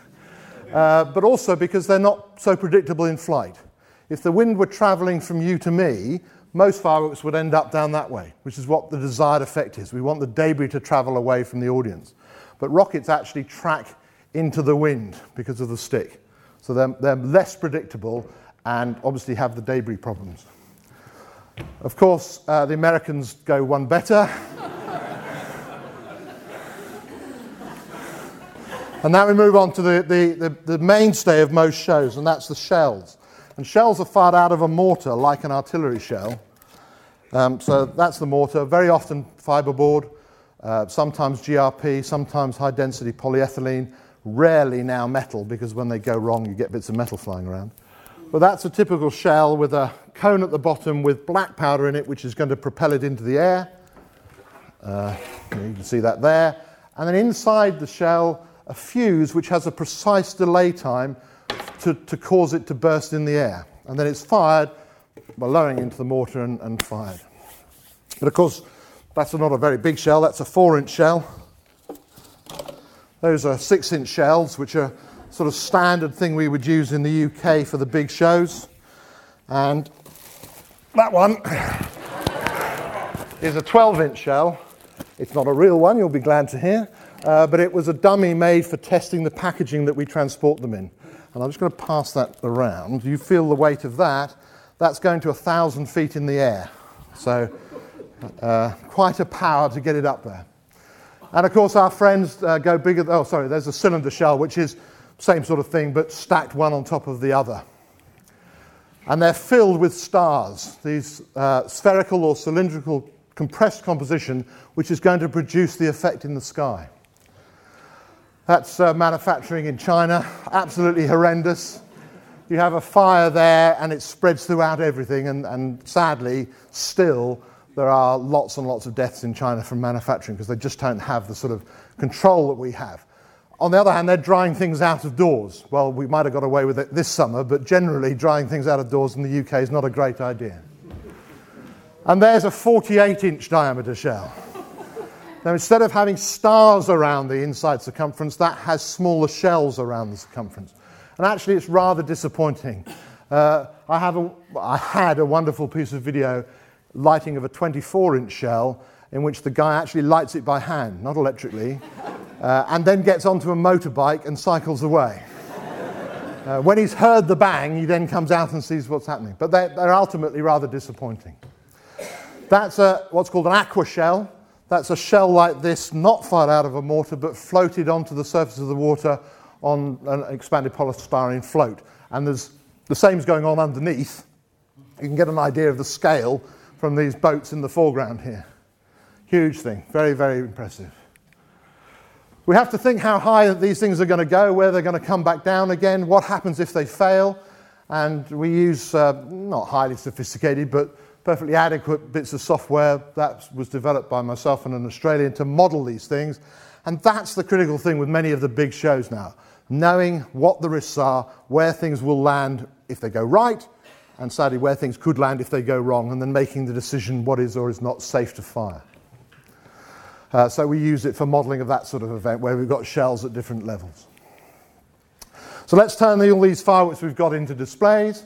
[SPEAKER 1] uh, but also because they're not so predictable in flight. If the wind were traveling from you to me, most fireworks would end up down that way, which is what the desired effect is. We want the debris to travel away from the audience. But rockets actually track into the wind because of the stick. So they're, they're less predictable and obviously have the debris problems. Of course, uh, the Americans go one better. and now we move on to the, the, the, the, mainstay of most shows, and that's the shells. And shells are fired out of a mortar like an artillery shell. Um, so that's the mortar, very often fiberboard, uh, sometimes GRP, sometimes high density polyethylene, rarely now metal because when they go wrong you get bits of metal flying around. But that's a typical shell with a cone at the bottom with black powder in it, which is going to propel it into the air. Uh, you can see that there. And then inside the shell, a fuse which has a precise delay time to, to cause it to burst in the air. And then it's fired by lowering into the mortar and, and fired. But of course, that's not a very big shell, that's a four inch shell. Those are six inch shells, which are sort of standard thing we would use in the UK for the big shows. And that one is a 12 inch shell. It's not a real one, you'll be glad to hear, uh, but it was a dummy made for testing the packaging that we transport them in. And I'm just going to pass that around. You feel the weight of that. That's going to a thousand feet in the air. So, uh, quite a power to get it up there. And of course, our friends uh, go bigger. Oh, sorry, there's a cylinder shell, which is same sort of thing, but stacked one on top of the other. And they're filled with stars, these uh, spherical or cylindrical compressed composition, which is going to produce the effect in the sky. That's uh, manufacturing in China, absolutely horrendous. You have a fire there and it spreads throughout everything, and, and sadly, still, there are lots and lots of deaths in China from manufacturing because they just don't have the sort of control that we have. On the other hand, they're drying things out of doors. Well, we might have got away with it this summer, but generally, drying things out of doors in the UK is not a great idea. And there's a 48 inch diameter shell. Now, instead of having stars around the inside circumference, that has smaller shells around the circumference. And actually, it's rather disappointing. Uh, I, have a, I had a wonderful piece of video lighting of a 24 inch shell in which the guy actually lights it by hand, not electrically, uh, and then gets onto a motorbike and cycles away. Uh, when he's heard the bang, he then comes out and sees what's happening. But they're, they're ultimately rather disappointing. That's a, what's called an aqua shell. That's a shell like this, not fired out of a mortar, but floated onto the surface of the water on an expanded polystyrene float. And there's the same's going on underneath. You can get an idea of the scale from these boats in the foreground here. Huge thing, very, very impressive. We have to think how high these things are going to go, where they're going to come back down again, what happens if they fail. And we use uh, not highly sophisticated, but perfectly adequate bits of software that was developed by myself and an Australian to model these things. And that's the critical thing with many of the big shows now knowing what the risks are, where things will land if they go right, and sadly, where things could land if they go wrong, and then making the decision what is or is not safe to fire. Uh, so we use it for modeling of that sort of event where we've got shells at different levels. So let's turn all these fireworks we've got into displays.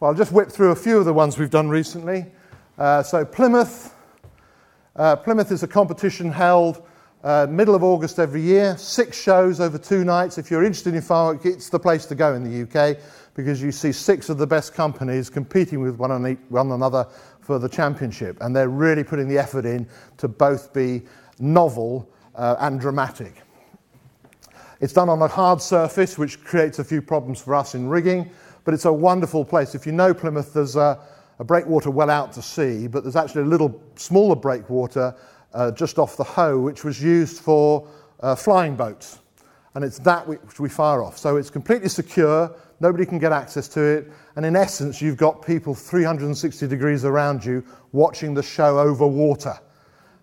[SPEAKER 1] Well, I'll just whip through a few of the ones we've done recently. Uh, so Plymouth, uh, Plymouth is a competition held uh, middle of August every year, six shows over two nights. If you're interested in fireworks, it's the place to go in the UK because you see six of the best companies competing with one, another for the championship, and they're really putting the effort in to both be novel uh, and dramatic. It's done on a hard surface, which creates a few problems for us in rigging, but it's a wonderful place. If you know Plymouth, there's a, a breakwater well out to sea, but there's actually a little smaller breakwater uh, just off the Hoe, which was used for uh, flying boats. And it's that which we fire off. So it's completely secure, nobody can get access to it, and in essence, you've got people 360 degrees around you watching the show over water.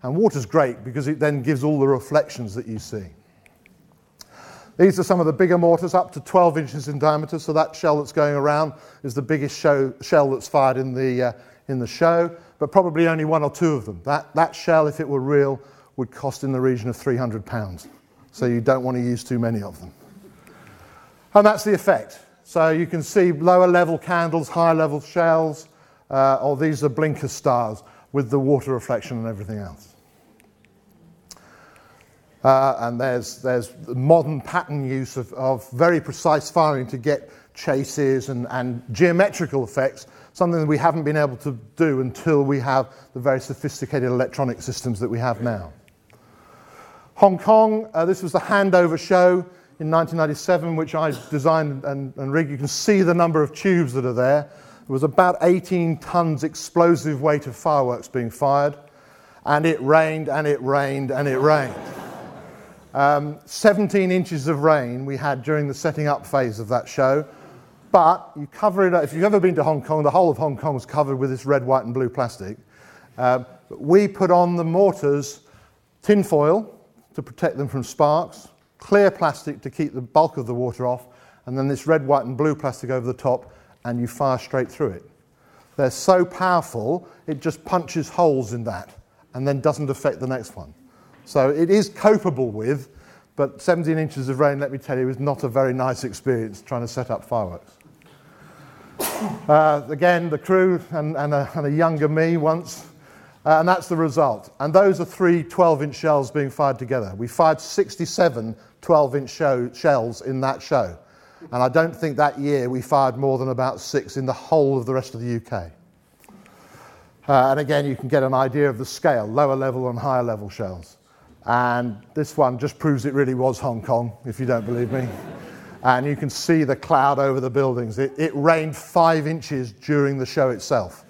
[SPEAKER 1] And water's great because it then gives all the reflections that you see. These are some of the bigger mortars, up to 12 inches in diameter. So that shell that's going around is the biggest show, shell that's fired in the, uh, in the show, but probably only one or two of them. That, that shell, if it were real, would cost in the region of 300 pounds. So you don't want to use too many of them. And that's the effect. So you can see lower level candles, higher level shells, uh, or these are blinker stars with the water reflection and everything else. Uh, and there's, there's modern pattern use of, of very precise firing to get chases and, and geometrical effects, something that we haven't been able to do until we have the very sophisticated electronic systems that we have now. Hong Kong, uh, this was the handover show in 1997, which I designed and, and rigged. You can see the number of tubes that are there. There was about 18 tons explosive weight of fireworks being fired, and it rained and it rained and it rained. Um, 17 inches of rain we had during the setting up phase of that show. But you cover it, up. if you've ever been to Hong Kong, the whole of Hong Kong is covered with this red, white, and blue plastic. Um, we put on the mortars tin foil to protect them from sparks, clear plastic to keep the bulk of the water off, and then this red, white, and blue plastic over the top and you fire straight through it. They're so powerful, it just punches holes in that and then doesn't affect the next one. So it is copable with, but 17 inches of rain, let me tell you, is not a very nice experience trying to set up fireworks. Uh, again, the crew and, and, a, and, a, younger me once, uh, and that's the result. And those are three 12 inch shells being fired together. We fired 67 12 inch shells in that show. And I don't think that year we fired more than about six in the whole of the rest of the UK. Uh, and again, you can get an idea of the scale lower level and higher level shells. And this one just proves it really was Hong Kong, if you don't believe me. and you can see the cloud over the buildings. It, it rained five inches during the show itself.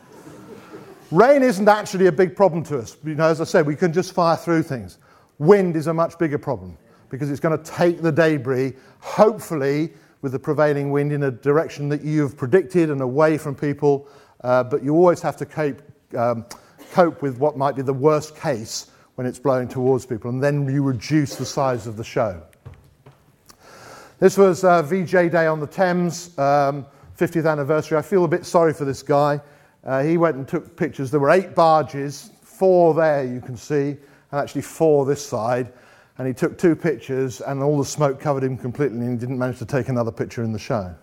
[SPEAKER 1] Rain isn't actually a big problem to us. You know, as I said, we can just fire through things. Wind is a much bigger problem because it's going to take the debris, hopefully, with the prevailing wind in a direction that you've predicted and away from people. Uh, but you always have to cope, um, cope with what might be the worst case when it's blowing towards people, and then you reduce the size of the show. This was uh, VJ Day on the Thames, um, 50th anniversary. I feel a bit sorry for this guy. Uh, he went and took pictures. There were eight barges, four there you can see, and actually four this side. And he took two pictures, and all the smoke covered him completely, and he didn't manage to take another picture in the show.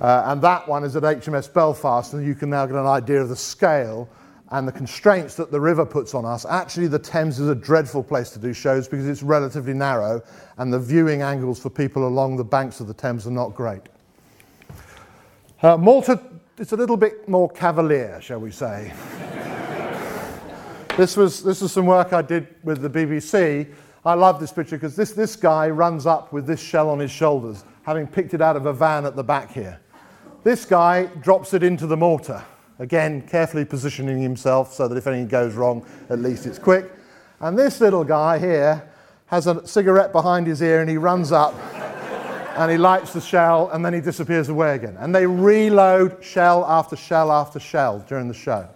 [SPEAKER 1] Uh, and that one is at HMS Belfast, and you can now get an idea of the scale and the constraints that the river puts on us. Actually, the Thames is a dreadful place to do shows because it's relatively narrow and the viewing angles for people along the banks of the Thames are not great. Uh, Malta is a little bit more cavalier, shall we say. this, was, this was some work I did with the BBC. I love this picture because this, this guy runs up with this shell on his shoulders, having picked it out of a van at the back here. This guy drops it into the mortar. Again, carefully positioning himself so that if anything goes wrong, at least it's quick. And this little guy here has a cigarette behind his ear and he runs up and he lights the shell and then he disappears away again. And they reload shell after shell after shell during the show.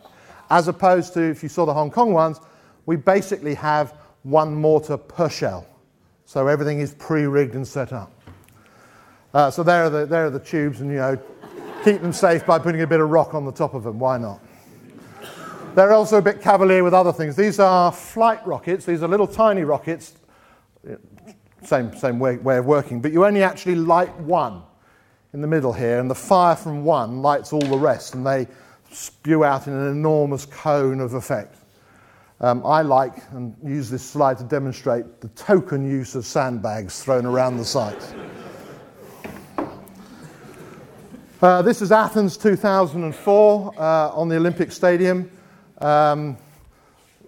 [SPEAKER 1] As opposed to, if you saw the Hong Kong ones, we basically have one mortar per shell. So everything is pre rigged and set up. Uh, so there are, the, there are the tubes, and you know, keep them safe by putting a bit of rock on the top of them. Why not? They're also a bit cavalier with other things. These are flight rockets. These are little tiny rockets. Same, same way, way of working. But you only actually light one in the middle here, and the fire from one lights all the rest, and they spew out in an enormous cone of effect. Um, I like and use this slide to demonstrate the token use of sandbags thrown around the site. Uh, this is Athens 2004 uh, on the Olympic Stadium. Um,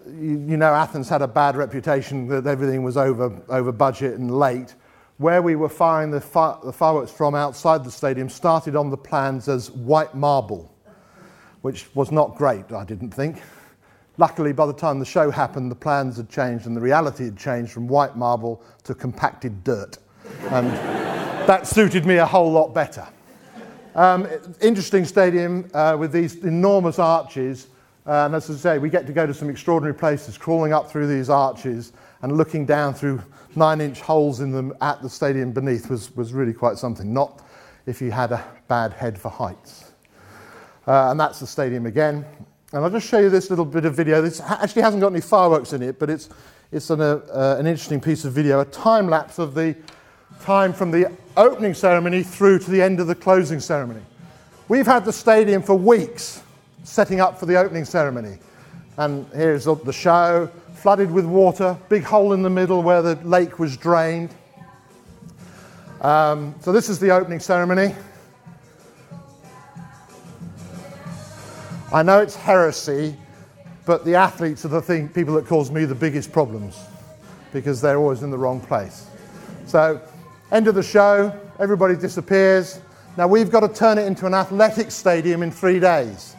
[SPEAKER 1] you, know, Athens had a bad reputation that everything was over, over budget and late. Where we were firing the, the fireworks from outside the stadium started on the plans as white marble, which was not great, I didn't think. Luckily, by the time the show happened, the plans had changed and the reality had changed from white marble to compacted dirt. And that suited me a whole lot better. Um, interesting stadium uh, with these enormous arches. Uh, and as I say, we get to go to some extraordinary places, crawling up through these arches and looking down through nine inch holes in them at the stadium beneath was, was really quite something. Not if you had a bad head for heights. Uh, and that's the stadium again. And I'll just show you this little bit of video. This actually hasn't got any fireworks in it, but it's, it's an, uh, an interesting piece of video, a time lapse of the time from the opening ceremony through to the end of the closing ceremony. We've had the stadium for weeks setting up for the opening ceremony. And here's the show, flooded with water, big hole in the middle where the lake was drained. Um, so this is the opening ceremony. I know it's heresy, but the athletes are the thing, people that cause me the biggest problems because they're always in the wrong place. So End of the show, everybody disappears. Now we've got to turn it into an athletic stadium in three days.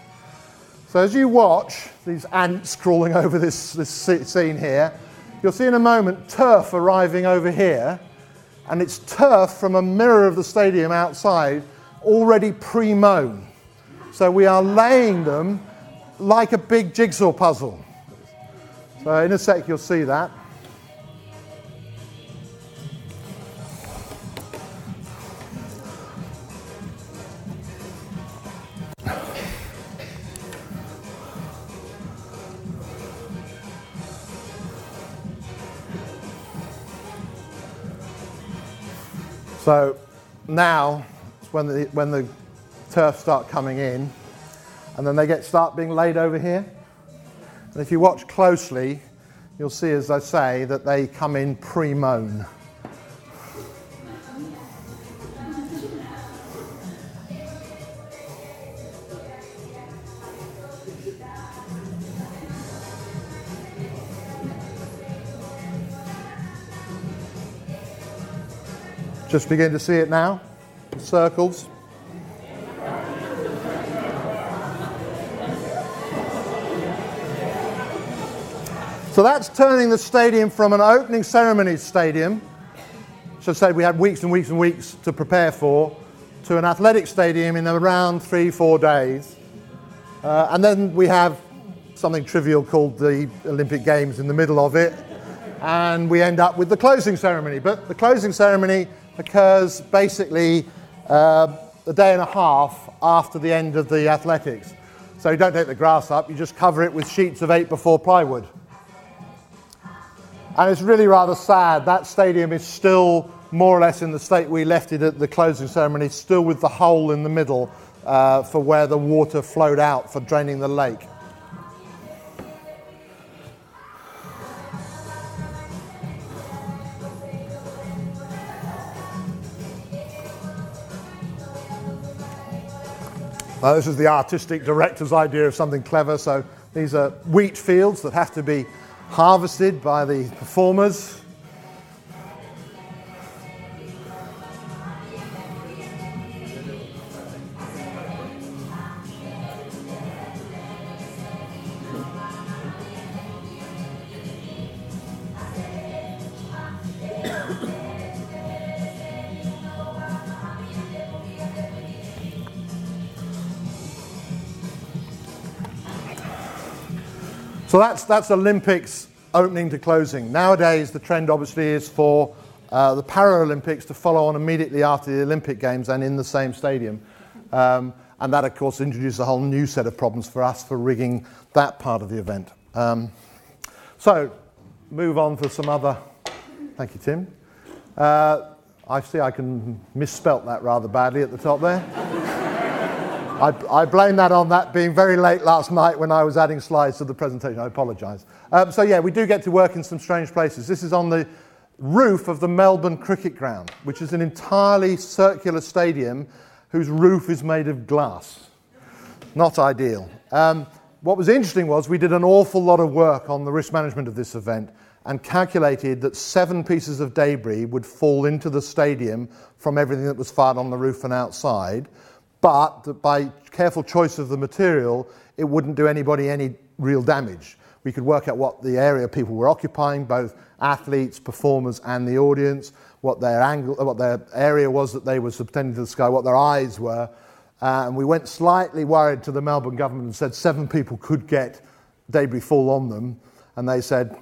[SPEAKER 1] So as you watch these ants crawling over this, this scene here, you'll see in a moment turf arriving over here, and it's turf from a mirror of the stadium outside, already pre mown. So we are laying them like a big jigsaw puzzle. So in a sec, you'll see that. So now, when the, when the turf start coming in, and then they get start being laid over here. And if you watch closely, you'll see, as I say, that they come in pre-mown. Just begin to see it now, circles. So that's turning the stadium from an opening ceremony stadium, so say we had weeks and weeks and weeks to prepare for, to an athletic stadium in around three, four days. Uh, and then we have something trivial called the Olympic Games in the middle of it. And we end up with the closing ceremony. But the closing ceremony occurs basically uh, a day and a half after the end of the athletics. So you don't take the grass up, you just cover it with sheets of 8 before plywood. And it's really rather sad. That stadium is still more or less in the state we left it at the closing ceremony, still with the hole in the middle uh, for where the water flowed out for draining the lake. Uh, this is the artistic director's idea of something clever. So these are wheat fields that have to be harvested by the performers. So that's, that's Olympics opening to closing. Nowadays, the trend obviously is for uh, the Paralympics to follow on immediately after the Olympic Games and in the same stadium. Um, and that, of course, introduces a whole new set of problems for us for rigging that part of the event. Um, so, move on for some other. Thank you, Tim. Uh, I see I can misspelt that rather badly at the top there. I, I, blame that on that being very late last night when I was adding slides to the presentation. I apologise. Um, so, yeah, we do get to work in some strange places. This is on the roof of the Melbourne Cricket Ground, which is an entirely circular stadium whose roof is made of glass. Not ideal. Um, what was interesting was we did an awful lot of work on the risk management of this event and calculated that seven pieces of debris would fall into the stadium from everything that was fired on the roof and outside but that by careful choice of the material, it wouldn't do anybody any real damage. We could work out what the area people were occupying, both athletes, performers, and the audience, what their angle, what their area was that they were subtending to the sky, what their eyes were. Uh, and we went slightly worried to the Melbourne government and said seven people could get debris fall on them. And they said,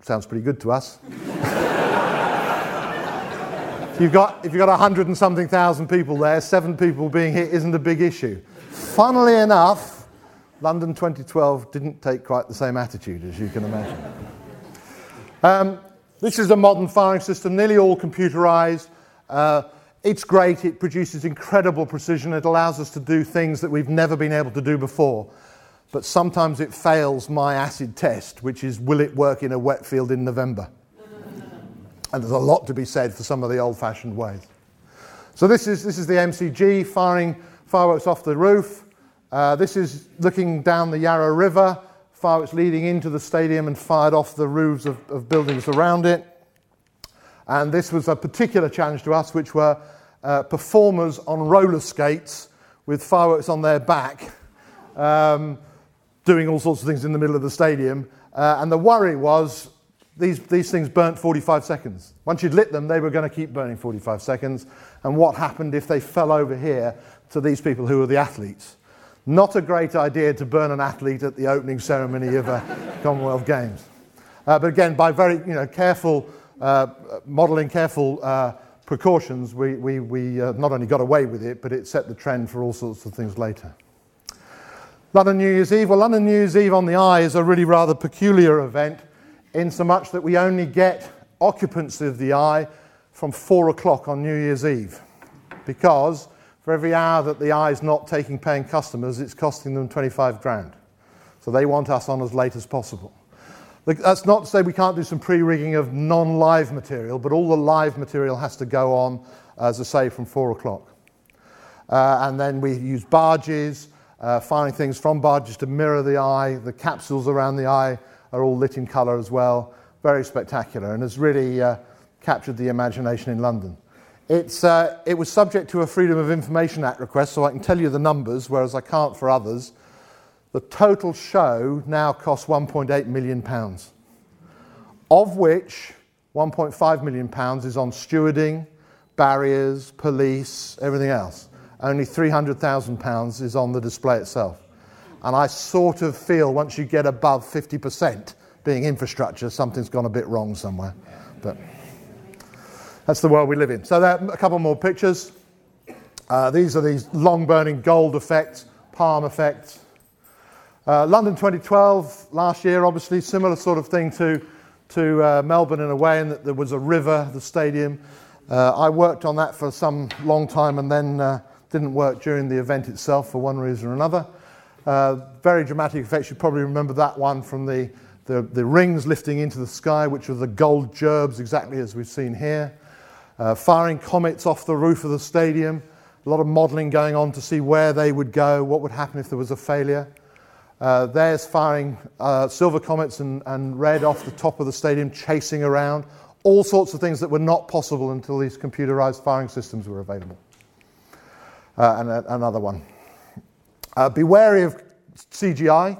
[SPEAKER 1] sounds pretty good to us. If you've got, if you've got a 100 and something thousand people there, seven people being hit isn't a big issue. Funnily enough, London 2012 didn't take quite the same attitude, as you can imagine. Um, this is a modern firing system, nearly all computerized. Uh, it's great, it produces incredible precision, it allows us to do things that we've never been able to do before. But sometimes it fails my acid test, which is will it work in a wet field in November? And there's a lot to be said for some of the old fashioned ways. So, this is, this is the MCG firing fireworks off the roof. Uh, this is looking down the Yarra River, fireworks leading into the stadium and fired off the roofs of, of buildings around it. And this was a particular challenge to us, which were uh, performers on roller skates with fireworks on their back, um, doing all sorts of things in the middle of the stadium. Uh, and the worry was these, these things burnt 45 seconds. Once you'd lit them, they were going to keep burning 45 seconds. And what happened if they fell over here to these people who were the athletes? Not a great idea to burn an athlete at the opening ceremony of a Commonwealth Games. Uh, but again, by very you know, careful uh, modelling, careful uh, precautions, we, we, we uh, not only got away with it, but it set the trend for all sorts of things later. London New Year's Eve. Well, London New Year's Eve on the Eye is a really rather peculiar event in so much that we only get occupancy of the eye from four o'clock on New Year's Eve because for every hour that the eye is not taking paying customers, it's costing them 25 grand. So they want us on as late as possible. That's not to say we can't do some pre rigging of non live material, but all the live material has to go on, as I say, from four o'clock. Uh, and then we use barges, uh, firing things from barges to mirror the eye. The capsules around the eye are all lit in colour as well. Very spectacular and has really uh, captured the imagination in London. Uh, it was subject to a Freedom of Information Act request, so I can tell you the numbers, whereas I can't for others. The total show now costs 1.8 million pounds, of which 1.5 million pounds is on stewarding, barriers, police, everything else. Only 300,000 pounds is on the display itself. And I sort of feel once you get above 50% being infrastructure, something's gone a bit wrong somewhere. But that's the world we live in. So there are a couple more pictures. Uh, these are these long burning gold effects, palm effects. Uh, London 2012, last year, obviously, similar sort of thing to, to uh, Melbourne in a way, in that there was a river, the stadium. Uh, I worked on that for some long time and then uh, didn't work during the event itself for one reason or another. Uh, very dramatic effects. You probably remember that one from the, the, the, rings lifting into the sky, which were the gold gerbs, exactly as we've seen here uh, firing comets off the roof of the stadium, a lot of modelling going on to see where they would go, what would happen if there was a failure. Uh, there's firing uh, silver comets and, and red off the top of the stadium, chasing around, all sorts of things that were not possible until these computerized firing systems were available. Uh, and another one. Uh, be wary of CGI.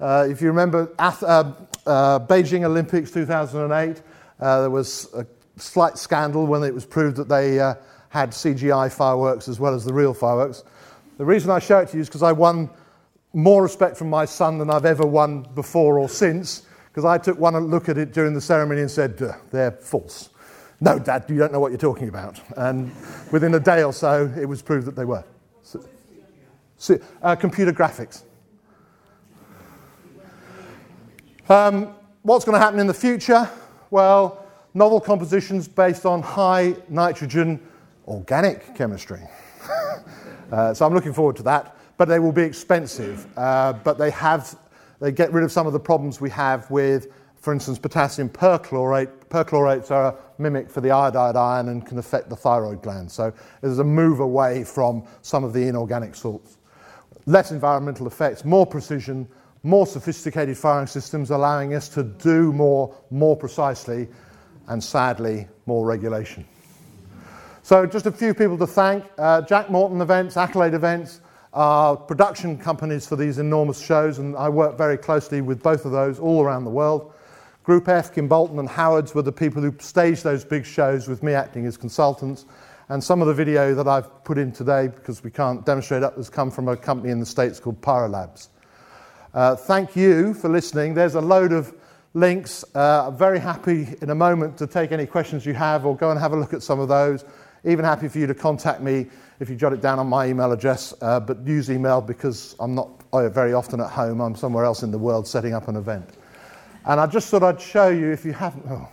[SPEAKER 1] Uh, if you remember Ath- uh, Beijing Olympics 2008, there was a slight scandal when it was proved that they uh, had CGI fireworks as well as the real fireworks. The reason I show it to you is because I won more respect from my son than I've ever won before or since, because I took one look at it during the ceremony and said, they're false. No, Dad, you don't know what you're talking about. And within a day or so, it was proved that they were. Uh, computer graphics. Um, what's going to happen in the future? Well, novel compositions based on high nitrogen organic chemistry. uh, so I'm looking forward to that. But they will be expensive. Uh, but they have, they get rid of some of the problems we have with, for instance, potassium perchlorate. Perchlorates are a mimic for the iodide ion and can affect the thyroid gland. So there's a move away from some of the inorganic salts. Less environmental effects, more precision, more sophisticated firing systems, allowing us to do more more precisely and sadly, more regulation. So, just a few people to thank. Uh, Jack Morton Events, Accolade Events, are production companies for these enormous shows, and I work very closely with both of those all around the world. Group F, Kimbolton and Howards were the people who staged those big shows with me acting as consultants. And some of the video that I've put in today, because we can't demonstrate it, has come from a company in the States called Pyrolabs. Uh, thank you for listening. There's a load of links. Uh, I'm very happy in a moment to take any questions you have or go and have a look at some of those. Even happy for you to contact me if you jot it down on my email address, uh, but use email because I'm not uh, very often at home. I'm somewhere else in the world setting up an event. And I just thought I'd show you if you haven't. Oh.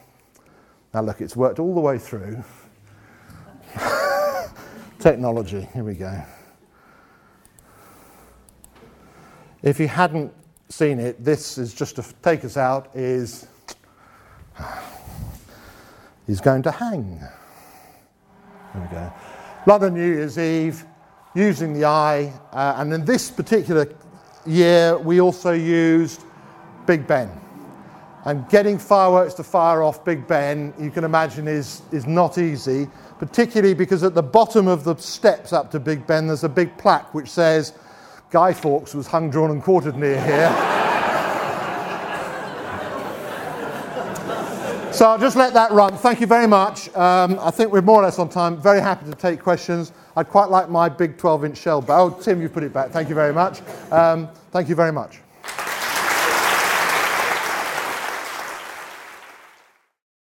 [SPEAKER 1] Now, look, it's worked all the way through. Technology, here we go. If you hadn't seen it, this is just to take us out, is he's going to hang. There we go. London New Year's Eve, using the eye, uh, and in this particular year, we also used Big Ben. And getting fireworks to fire off Big Ben, you can imagine, is, is not easy, particularly because at the bottom of the steps up to Big Ben, there's a big plaque which says, Guy Fawkes was hung, drawn, and quartered near here. so I'll just let that run. Thank you very much. Um, I think we're more or less on time. Very happy to take questions. I'd quite like my big 12 inch shell. Oh, Tim, you've put it back. Thank you very much. Um, thank you very much.